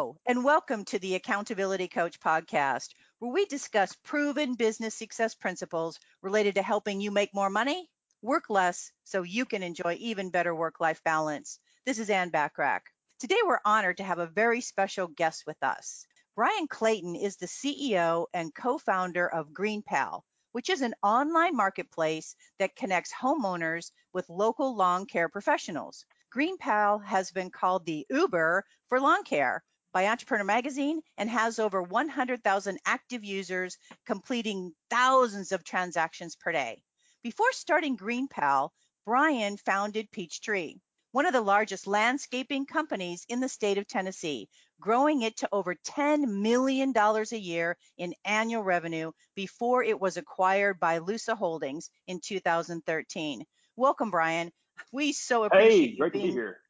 Hello, and welcome to the Accountability Coach podcast, where we discuss proven business success principles related to helping you make more money, work less, so you can enjoy even better work life balance. This is Ann Bachrach. Today, we're honored to have a very special guest with us. Bryan Clayton is the CEO and co founder of GreenPal, which is an online marketplace that connects homeowners with local lawn care professionals. GreenPal has been called the Uber for lawn care by Entrepreneur Magazine and has over 100,000 active users completing thousands of transactions per day. Before starting GreenPal, Bryan founded Peachtree, one of the largest landscaping companies in the state of Tennessee, growing it to over $10 million a year in annual revenue before it was acquired by Lusa Holdings in 2013. Welcome, Bryan. We so appreciate hey, great you being, to be here.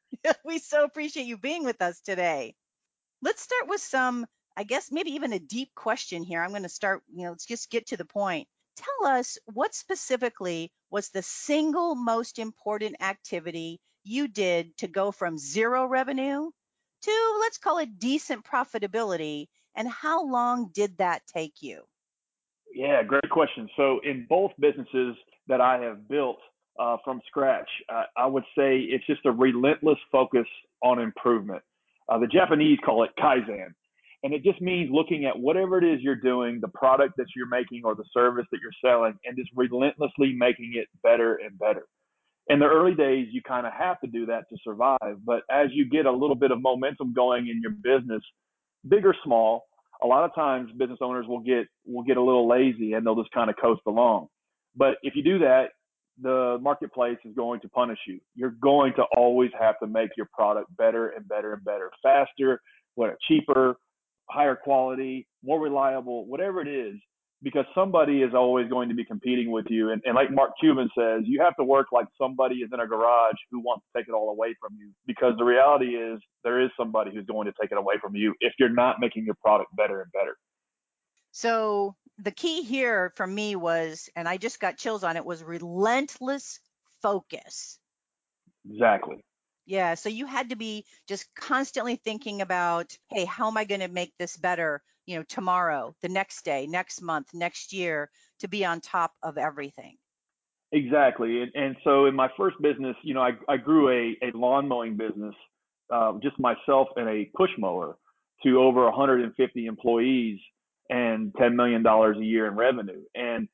we so appreciate you being with us today. Let's start with some, I guess maybe even a deep question here. I'm going to start, you know, let's just get to the point. Tell us what specifically was the single most important activity you did to go from zero revenue to let's call it decent profitability and how long did that take you? Yeah, great question. So in both businesses that I have built, uh, from scratch. Uh, I would say it's just a relentless focus on improvement. Uh, the Japanese call it kaizen, and it just means looking at whatever it is you're doing, the product that you're making or the service that you're selling, and just relentlessly making it better and better. In the early days, you kind of have to do that to survive, but as you get a little bit of momentum going in your business, big or small, a lot of times business owners will get will get a little lazy and they'll just kind of coast along. But if you do that, the marketplace is going to punish you. You're going to always have to make your product better and better and better, faster, what cheaper, higher quality, more reliable, whatever it is, because somebody is always going to be competing with you. And, and like Mark Cuban says, you have to work like somebody is in a garage who wants to take it all away from you. Because the reality is there is somebody who's going to take it away from you if you're not making your product better and better. So the key here for me was, and I just got chills on it, was relentless focus. Exactly. Yeah. So you had to be just constantly thinking about, hey, how am I going to make this better? You know, tomorrow, the next day, next month, next year, to be on top of everything. Exactly. And, and so in my first business, you know, I, I grew a, a lawn mowing business, uh, just myself and a push mower to over 150 employees and $10 million a year in revenue. And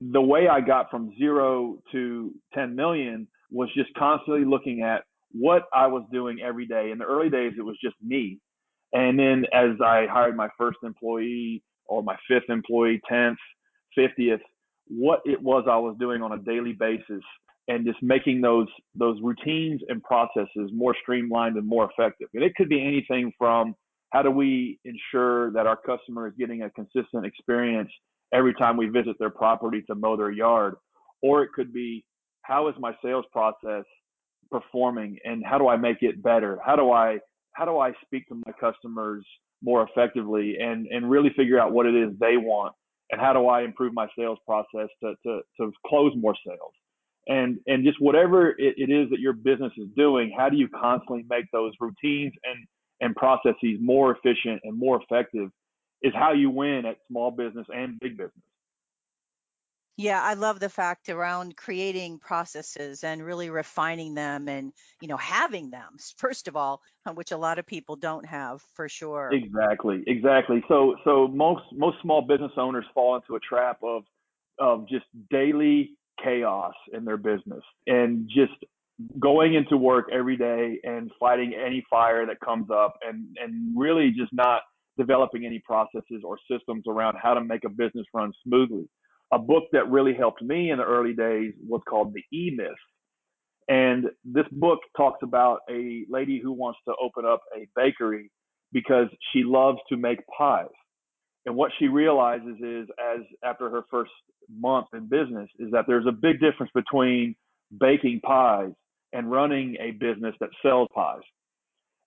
the way I got from zero to 10 million was just constantly looking at what I was doing every day. In the early days, it was just me. And then as I hired my first employee or my fifth employee, 10th, 50th, what it was I was doing on a daily basis and just making those those routines and processes more streamlined and more effective. And it could be anything from how do we ensure that our customer is getting a consistent experience every time we visit their property to mow their yard? Or it could be, how is my sales process performing and how do I make it better? How do I how do I speak to my customers more effectively and, and really figure out what it is they want and how do I improve my sales process to, to, to close more sales? And and just whatever it, it is that your business is doing, how do you constantly make those routines and and processes more efficient and more effective is how you win at small business and big business. Yeah, I love the fact around creating processes and really refining them and, you know, having them, first of all, uh, which a lot of people don't have for sure. Exactly. Exactly. So so most most small business owners fall into a trap of of just daily chaos in their business and just going into work every day and fighting any fire that comes up and, and really just not developing any processes or systems around how to make a business run smoothly. A book that really helped me in the early days was called The E Myth. And this book talks about a lady who wants to open up a bakery because she loves to make pies. And what she realizes is, as after her first month in business, is that there's a big difference between baking pies and running a business that sells pies.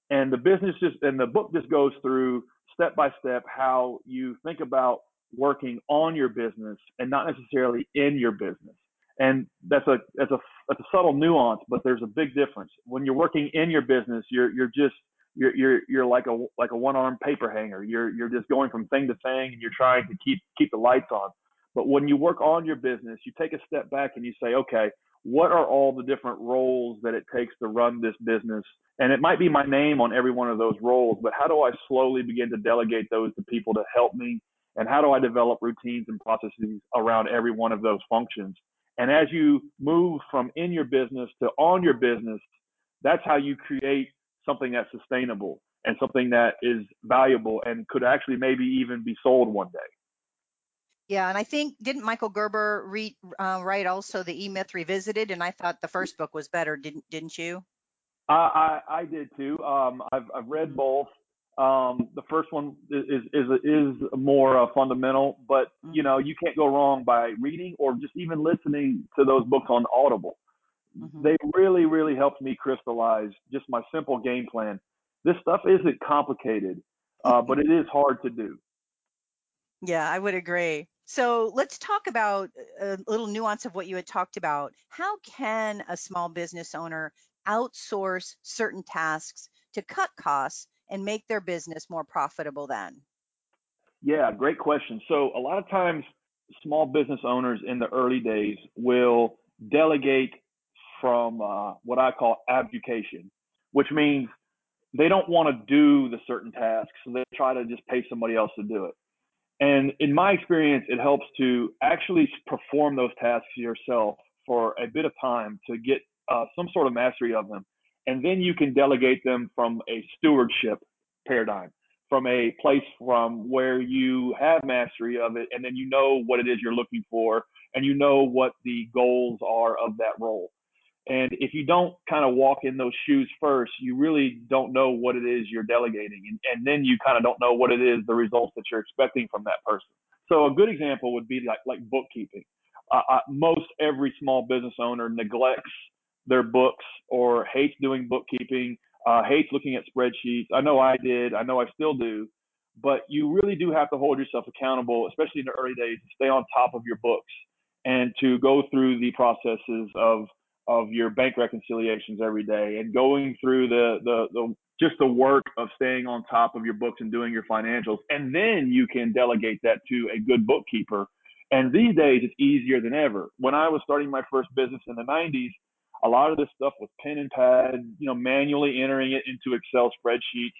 And the business just and the book just goes through step by step how you think about working on your business and not necessarily in your business. And that's a that's a that's a subtle nuance, but there's a big difference. When you're working in your business, you're you're just you're you're you're like a like a one-armed paper hanger. You're you're just going from thing to thing, and you're trying to keep keep the lights on. But when you work on your business, you take a step back and you say, okay, what are all the different roles that it takes to run this business? And it might be my name on every one of those roles, but how do I slowly begin to delegate those to people to help me? And how do I develop routines and processes around every one of those functions? And as you move from in your business to on your business, that's how you create something that's sustainable and something that is valuable and could actually maybe even be sold one day. Yeah, and I think didn't Michael Gerber read, uh, write also the E Myth Revisited? And I thought the first book was better, didn't didn't you? I I, I did too. Um, I've I've read both. Um, the first one is is is more uh, fundamental, but you mm-hmm. know you can't go wrong by reading or just even listening to those books on Audible. Mm-hmm. They really really helped me crystallize just my simple game plan. This stuff isn't complicated, uh, but it is hard to do. Yeah, I would agree. So let's talk about a little nuance of what you had talked about. How can a small business owner outsource certain tasks to cut costs and make their business more profitable then? Yeah, great question. So a lot of times small business owners in the early days will delegate from uh, what I call abdication, which means they don't want to do the certain tasks, so they try to just pay somebody else to do it. And in my experience, it helps to actually perform those tasks yourself for a bit of time to get uh, some sort of mastery of them. And then you can delegate them from a stewardship paradigm, from a place from where you have mastery of it, and then you know what it is you're looking for, and you know what the goals are of that role. And if you don't kind of walk in those shoes first, you really don't know what it is you're delegating. And, and then you kind of don't know what it is, the results that you're expecting from that person. So a good example would be like, like bookkeeping. Uh, uh, most every small business owner neglects their books or hates doing bookkeeping, uh, hates looking at spreadsheets. I know I did. I know I still do. But you really do have to hold yourself accountable, especially in the early days, to stay on top of your books and to go through the processes of of your bank reconciliations every day and going through the, the, the just the work of staying on top of your books and doing your financials. And then you can delegate that to a good bookkeeper. And these days it's easier than ever. When I was starting my first business in the 90s, a lot of this stuff was pen and pad, you know, manually entering it into Excel spreadsheets.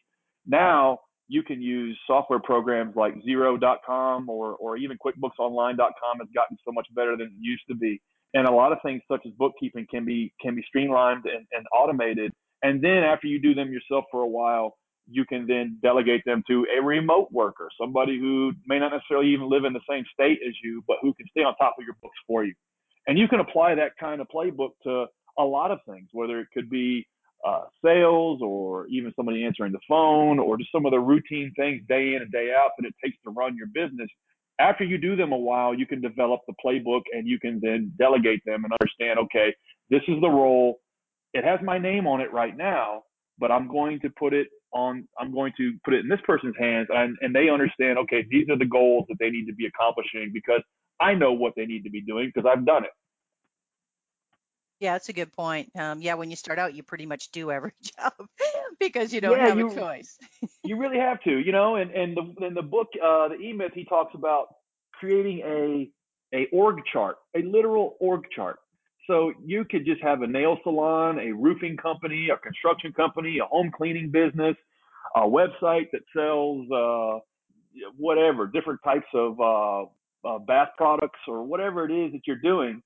Now you can use software programs like Xero.com or, or even QuickBooksOnline.com has gotten so much better than it used to be and a lot of things such as bookkeeping can be can be streamlined and, and automated. And then after you do them yourself for a while you can then delegate them to a remote worker somebody who may not necessarily even live in the same state as you but who can stay on top of your books for you. And you can apply that kind of playbook to a lot of things whether it could be uh, sales or even somebody answering the phone or just some of the routine things day in and day out that it takes to run your business after you do them a while, you can develop the playbook and you can then delegate them and understand, okay, this is the role. It has my name on it right now, but I'm going to put it on, I'm going to put it in this person's hands and, and they understand, okay, these are the goals that they need to be accomplishing because I know what they need to be doing because I've done it. Yeah, that's a good point. Um, yeah, when you start out, you pretty much do every job because you don't yeah, have you, a choice. you really have to, you know. And and the in the book, uh, the E Myth, he talks about creating a a org chart, a literal org chart. So you could just have a nail salon, a roofing company, a construction company, a home cleaning business, a website that sells uh, whatever, different types of uh, uh, bath products or whatever it is that you're doing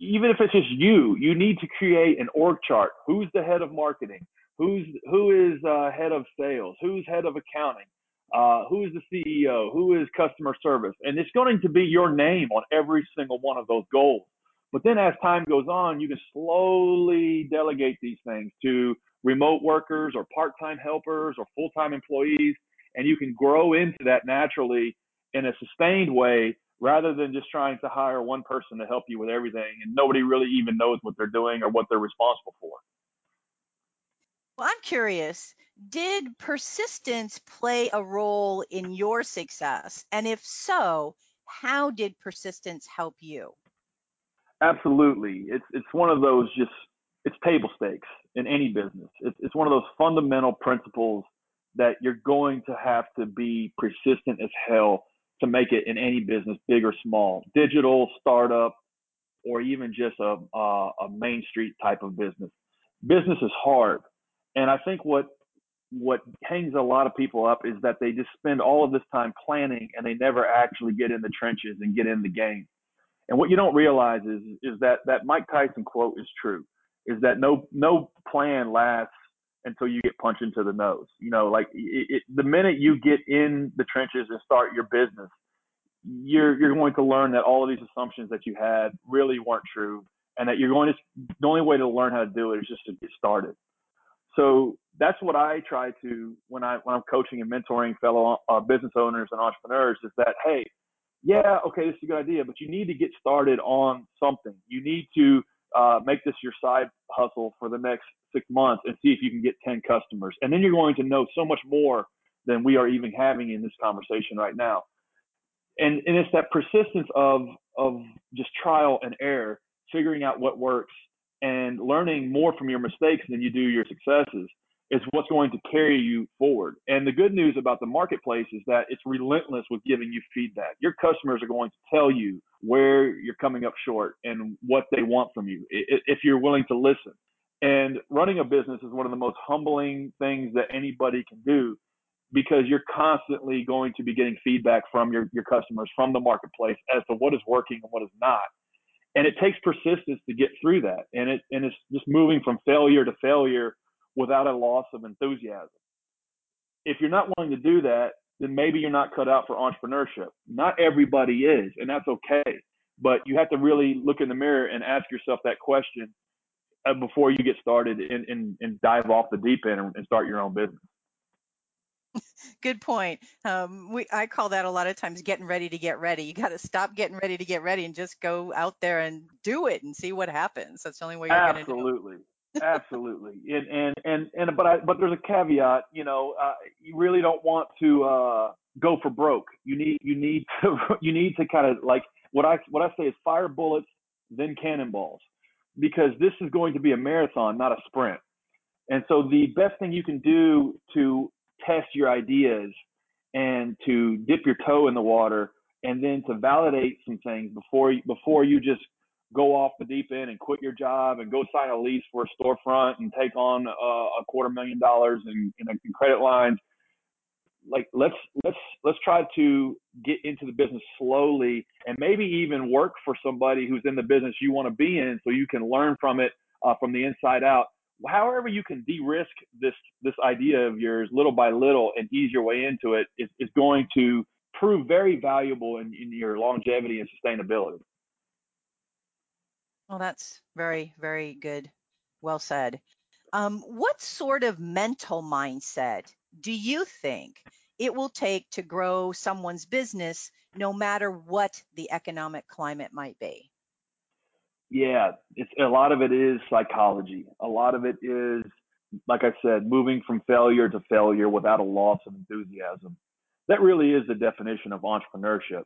even if it's just you, you need to create an org chart. Who's the head of marketing? Who's who is uh, head of sales? Who's head of accounting? Uh, who is the CEO? Who is customer service? And it's going to be your name on every single one of those goals. But then as time goes on, you can slowly delegate these things to remote workers or part-time helpers or full-time employees, and you can grow into that naturally in a sustained way rather than just trying to hire one person to help you with everything and nobody really even knows what they're doing or what they're responsible for. Well, I'm curious, did persistence play a role in your success? And if so, how did persistence help you? Absolutely. It's it's one of those just it's table stakes in any business. It's, it's one of those fundamental principles that you're going to have to be persistent as hell to make it in any business, big or small, digital, startup, or even just a, a, a main street type of business. Business is hard. And I think what what hangs a lot of people up is that they just spend all of this time planning and they never actually get in the trenches and get in the game. And what you don't realize is is that that Mike Tyson quote is true, is that no no plan lasts until you get punched into the nose. You know, like it, it, the minute you get in the trenches and start your business, you're you're going to learn that all of these assumptions that you had really weren't true, and that you're going to the only way to learn how to do it is just to get started. So that's what I try to when I when I'm coaching and mentoring fellow uh, business owners and entrepreneurs is that hey, yeah, okay, this is a good idea, but you need to get started on something. You need to uh, make this your side hustle for the next six months and see if you can get 10 customers. And then you're going to know so much more than we are even having in this conversation right now. And, and it's that persistence of, of just trial and error, figuring out what works and learning more from your mistakes than you do your successes is what's going to carry you forward. And the good news about the marketplace is that it's relentless with giving you feedback. Your customers are going to tell you where you're coming up short and what they want from you if you're willing to listen. And running a business is one of the most humbling things that anybody can do because you're constantly going to be getting feedback from your, your customers, from the marketplace as to what is working and what is not. And it takes persistence to get through that. And it and it's just moving from failure to failure without a loss of enthusiasm. If you're not willing to do that, then maybe you're not cut out for entrepreneurship. Not everybody is, and that's okay. But you have to really look in the mirror and ask yourself that question before you get started and, and, and dive off the deep end and start your own business. Good point. Um, we I call that a lot of times getting ready to get ready. You got to stop getting ready to get ready and just go out there and do it and see what happens. That's the only way you're going to. Absolutely. Absolutely, and, and and and but I but there's a caveat. You know, uh, you really don't want to uh, go for broke. You need you need to you need to kind of like what I what I say is fire bullets then cannonballs, because this is going to be a marathon, not a sprint. And so the best thing you can do to test your ideas and to dip your toe in the water and then to validate some things before before you just go off the deep end and quit your job and go sign a lease for a storefront and take on uh, a quarter million dollars in, in, in credit lines like let's let's let's try to get into the business slowly and maybe even work for somebody who's in the business you want to be in so you can learn from it uh, from the inside out however you can de-risk this this idea of yours little by little and ease your way into it is, is going to prove very valuable in, in your longevity and sustainability well, that's very, very good. Well said. Um, what sort of mental mindset do you think it will take to grow someone's business no matter what the economic climate might be? Yeah, it's a lot of it is psychology. A lot of it is, like I said, moving from failure to failure without a loss of enthusiasm. That really is the definition of entrepreneurship.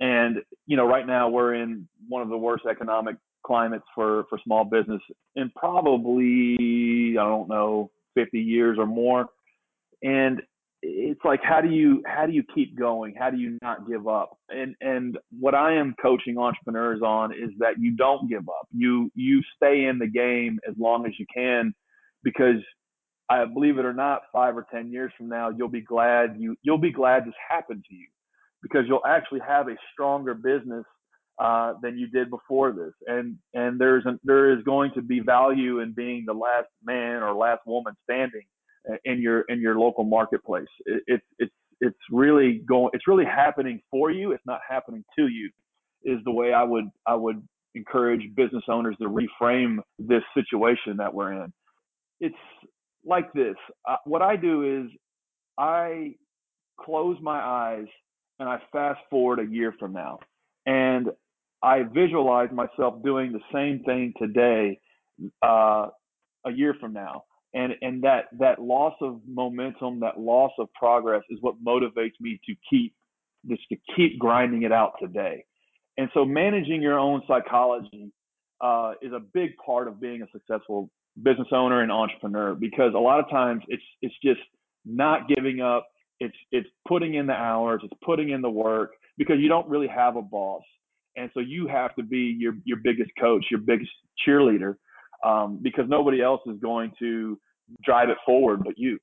And you know, right now we're in one of the worst economic climates for for small business in probably I don't know 50 years or more. And it's like how do you how do you keep going? How do you not give up? And and what I am coaching entrepreneurs on is that you don't give up. You you stay in the game as long as you can because I believe it or not, five or ten years from now, you'll be glad you you'll be glad this happened to you because you'll actually have a stronger business uh, than you did before this. And and there's an, there is going to be value in being the last man or last woman standing in your in your local marketplace. It, it's it's it's really going. It's really happening for you. It's not happening to you. Is the way I would I would encourage business owners to reframe this situation that we're in. It's like this. What I do is I close my eyes and I fast forward a year from now. And I visualize myself doing the same thing today, uh, a year from now. And, and that, that loss of momentum, that loss of progress is what motivates me to keep just to keep grinding it out today. And so managing your own psychology uh, is a big part of being a successful business owner and entrepreneur because a lot of times it's it's just not giving up. It's it's putting in the hours. It's putting in the work because you don't really have a boss, and so you have to be your your biggest coach, your biggest cheerleader, um, because nobody else is going to drive it forward but you.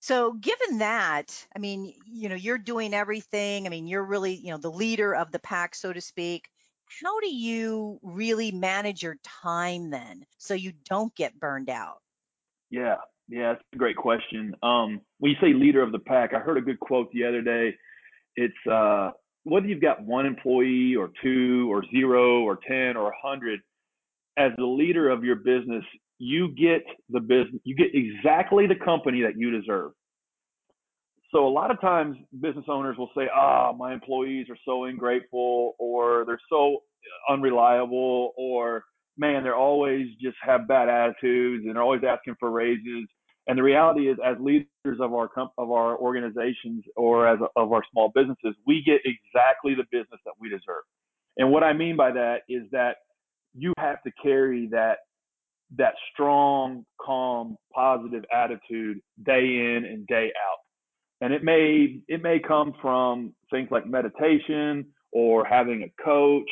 So given that, I mean, you know, you're doing everything. I mean, you're really, you know, the leader of the pack, so to speak. How do you really manage your time then so you don't get burned out? Yeah, yeah, that's a great question. Um, when you say leader of the pack, I heard a good quote the other day. It's uh, whether you've got one employee or two or zero or 10 or a 100, as the leader of your business, you get the business, you get exactly the company that you deserve. So a lot of times business owners will say, "Ah, oh, my employees are so ungrateful or they're so unreliable or man, they're always just have bad attitudes and they're always asking for raises." And the reality is as leaders of our comp- of our organizations or as a, of our small businesses, we get exactly the business that we deserve. And what I mean by that is that you have to carry that that strong, calm, positive attitude day in and day out. And it may it may come from things like meditation or having a coach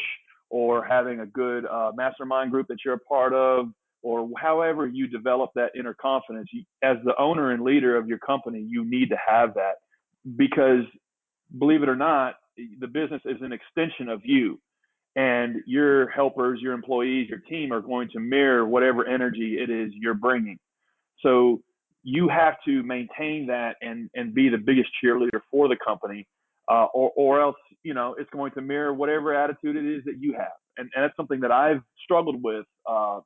or having a good uh, mastermind group that you're a part of or however you develop that inner confidence. You, as the owner and leader of your company you need to have that because believe it or not the business is an extension of you and your helpers your employees your team are going to mirror whatever energy it is you're bringing. So you have to maintain that and and be the biggest cheerleader for the company, uh, or or else you know it's going to mirror whatever attitude it is that you have, and and that's something that I've struggled with uh,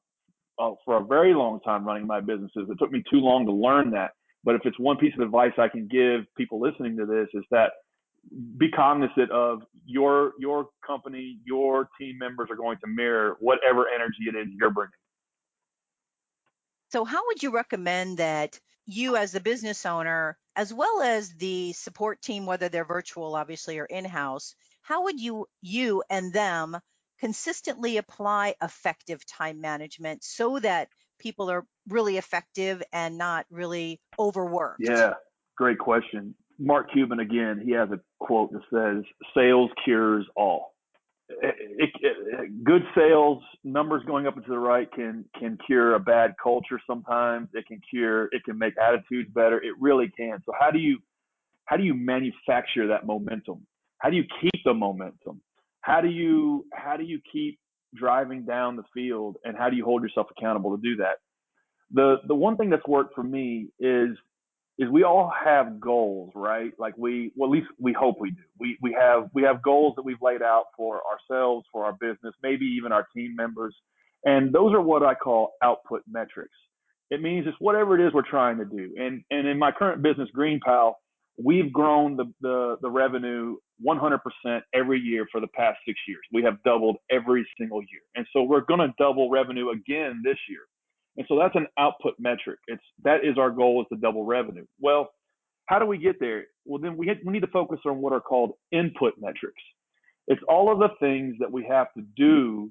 uh, for a very long time running my businesses. It took me too long to learn that, but if it's one piece of advice I can give people listening to this is that be cognizant of your your company, your team members are going to mirror whatever energy it is you're bringing. So, how would you recommend that you, as the business owner, as well as the support team, whether they're virtual, obviously, or in-house, how would you, you and them, consistently apply effective time management so that people are really effective and not really overworked? Yeah, great question. Mark Cuban again, he has a quote that says, "Sales cures all." it, it, good sales numbers going up and to the right can can cure a bad culture sometimes. It can cure it can make attitudes better. It really can. So how do you how do you manufacture that momentum? How do you keep the momentum? How do you how do you keep driving down the field and how do you hold yourself accountable to do that? The the one thing that's worked for me is is we all have goals, right? Like we, well, at least we hope we do. We we have we have goals that we've laid out for ourselves, for our business, maybe even our team members, and those are what I call output metrics. It means it's whatever it is we're trying to do. And and in my current business, GreenPal, we've grown the the, the revenue 100% every year for the past six years. We have doubled every single year, and so we're going to double revenue again this year. And so that's an output metric. It's that is our goal is to double revenue. Well, how do we get there? Well, then we, hit, we need to focus on what are called input metrics. It's all of the things that we have to do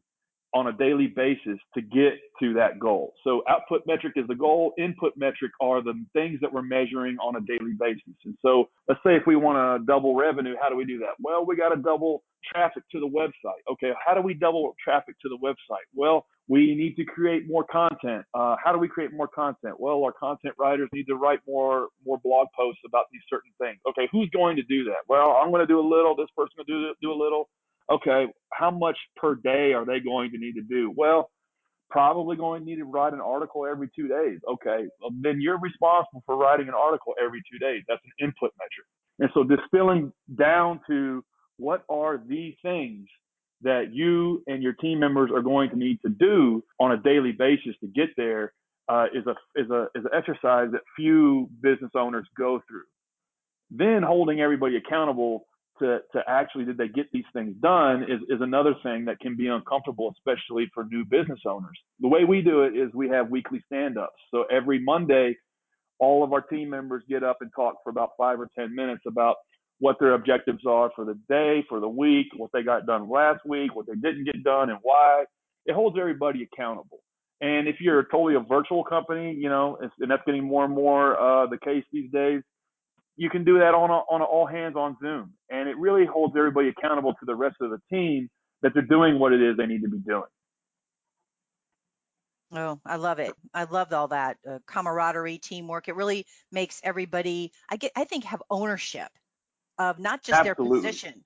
on a daily basis to get to that goal. So output metric is the goal, input metric are the things that we're measuring on a daily basis. And so let's say if we want to double revenue, how do we do that? Well, we got to double traffic to the website. Okay, how do we double traffic to the website? Well, we need to create more content. Uh, how do we create more content? Well, our content writers need to write more more blog posts about these certain things. Okay, who's going to do that? Well, I'm going to do a little. This person to do do a little okay, how much per day are they going to need to do? Well, probably going to need to write an article every two days. Okay, well, then you're responsible for writing an article every two days. That's an input metric. And so distilling down to what are the things that you and your team members are going to need to do on a daily basis to get there uh, is a is a is an exercise that few business owners go through. Then holding everybody accountable to, to actually did they get these things done is, is another thing that can be uncomfortable, especially for new business owners. The way we do it is we have weekly stand ups. So every Monday, all of our team members get up and talk for about five or 10 minutes about what their objectives are for the day, for the week, what they got done last week, what they didn't get done, and why. It holds everybody accountable. And if you're totally a virtual company, you know, and that's getting more and more uh, the case these days, you can do that on a, on a all hands on Zoom, and it really holds everybody accountable to the rest of the team that they're doing what it is they need to be doing. Oh, I love it. I love all that uh, camaraderie, teamwork. It really makes everybody, I get, I think, have ownership of not just Absolutely. their position.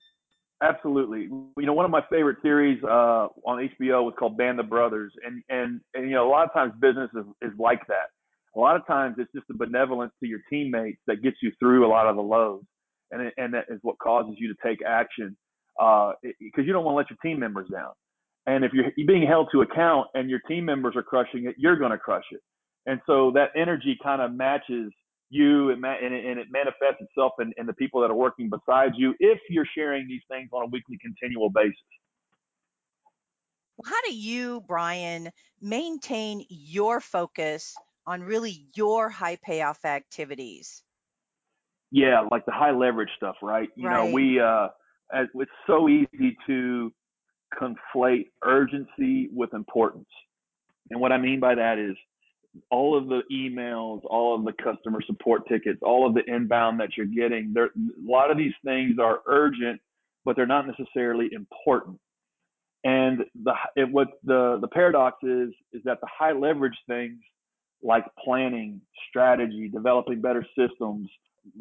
Absolutely. You know, one of my favorite series uh, on HBO was called Band of Brothers, and and and you know, a lot of times business is, is like that. A lot of times it's just the benevolence to your teammates that gets you through a lot of the lows, and it, and that is what causes you to take action because uh, you don't want to let your team members down. And if you're, you're being held to account and your team members are crushing it, you're going to crush it. And so that energy kind of matches you and, and, it, and it manifests itself in, in the people that are working beside you if you're sharing these things on a weekly, continual basis. How do you, Bryan, maintain your focus on really your high payoff activities? Yeah, like the high leverage stuff, right? You right. know, we uh, it's so easy to conflate urgency with importance. And what I mean by that is all of the emails, all of the customer support tickets, all of the inbound that you're getting, there, a lot of these things are urgent, but they're not necessarily important. And the it, what the the paradox is is that the high leverage things like planning, strategy, developing better systems,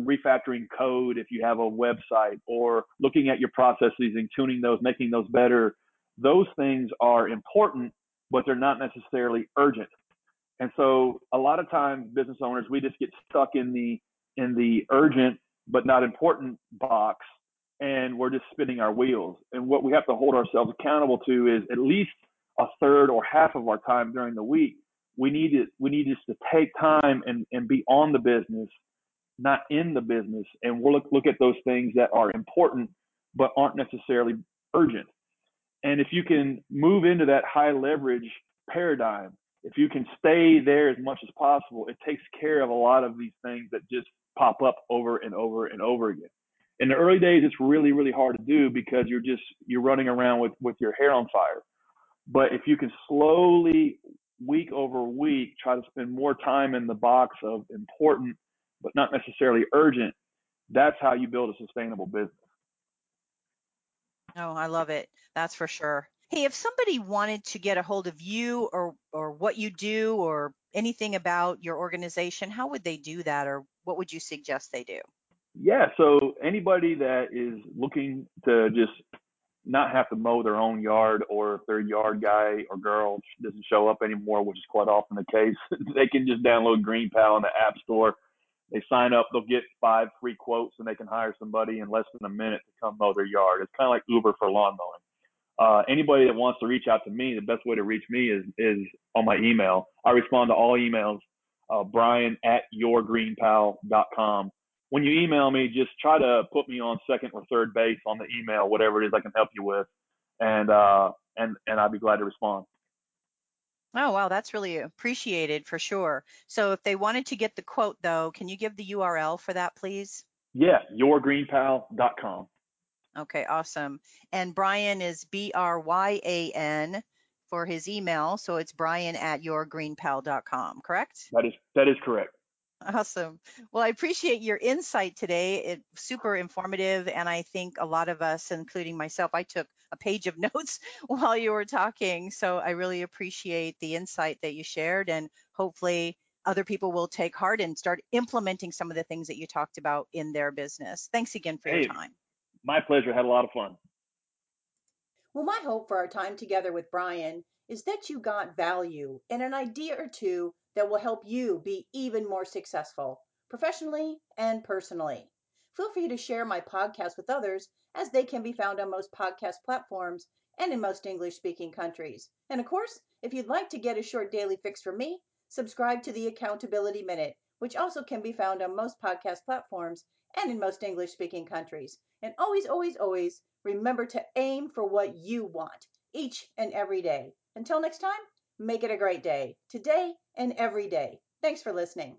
refactoring code if you have a website, or looking at your processes and tuning those, making those better. Those things are important, but they're not necessarily urgent. And so a lot of times business owners, we just get stuck in the in the urgent but not important box and we're just spinning our wheels. And what we have to hold ourselves accountable to is at least a third or half of our time during the week. We need it we need just to take time and, and be on the business, not in the business. And we'll look look at those things that are important but aren't necessarily urgent. And if you can move into that high leverage paradigm if you can stay there as much as possible, it takes care of a lot of these things that just pop up over and over and over again. In the early days, it's really, really hard to do because you're just you're running around with with your hair on fire. But if you can slowly, week over week, try to spend more time in the box of important but not necessarily urgent, that's how you build a sustainable business. Oh, I love it. That's for sure. Hey, if somebody wanted to get a hold of you or or what you do or anything about your organization, how would they do that or what would you suggest they do? Yeah, so anybody that is looking to just not have to mow their own yard or if their yard guy or girl doesn't show up anymore, which is quite often the case, they can just download GreenPal in the App Store. They sign up, they'll get five free quotes and they can hire somebody in less than a minute to come mow their yard. It's kind of like Uber for lawn mowing uh, anybody that wants to reach out to me, the best way to reach me is is on my email. I respond to all emails. Uh, Bryan at yourgreenpal.com. When you email me, just try to put me on second or third base on the email, whatever it is I can help you with, and uh, and and I'd be glad to respond. Oh wow, that's really appreciated for sure. So if they wanted to get the quote though, can you give the URL for that, please? Yeah, yourgreenpal.com. Okay, awesome. And Bryan is B R Y A N for his email. So it's bryan at yourgreenpal.com, correct? That is that is correct. Awesome. Well, I appreciate your insight today. It's super informative. And I think a lot of us, including myself, I took a page of notes while you were talking. So I really appreciate the insight that you shared. And hopefully, other people will take heart and start implementing some of the things that you talked about in their business. Thanks again for hey, your time. My pleasure. Had a lot of fun. Well, my hope for our time together with Bryan is that you got value and an idea or two that will help you be even more successful professionally and personally. Feel free to share my podcast with others as they can be found on most podcast platforms and in most English speaking countries. And of course, if you'd like to get a short daily fix from me, subscribe to the Accountability Minute, which also can be found on most podcast platforms and in most English speaking countries. And always, always, always remember to aim for what you want each and every day. Until next time, make it a great day, today and every day. Thanks for listening.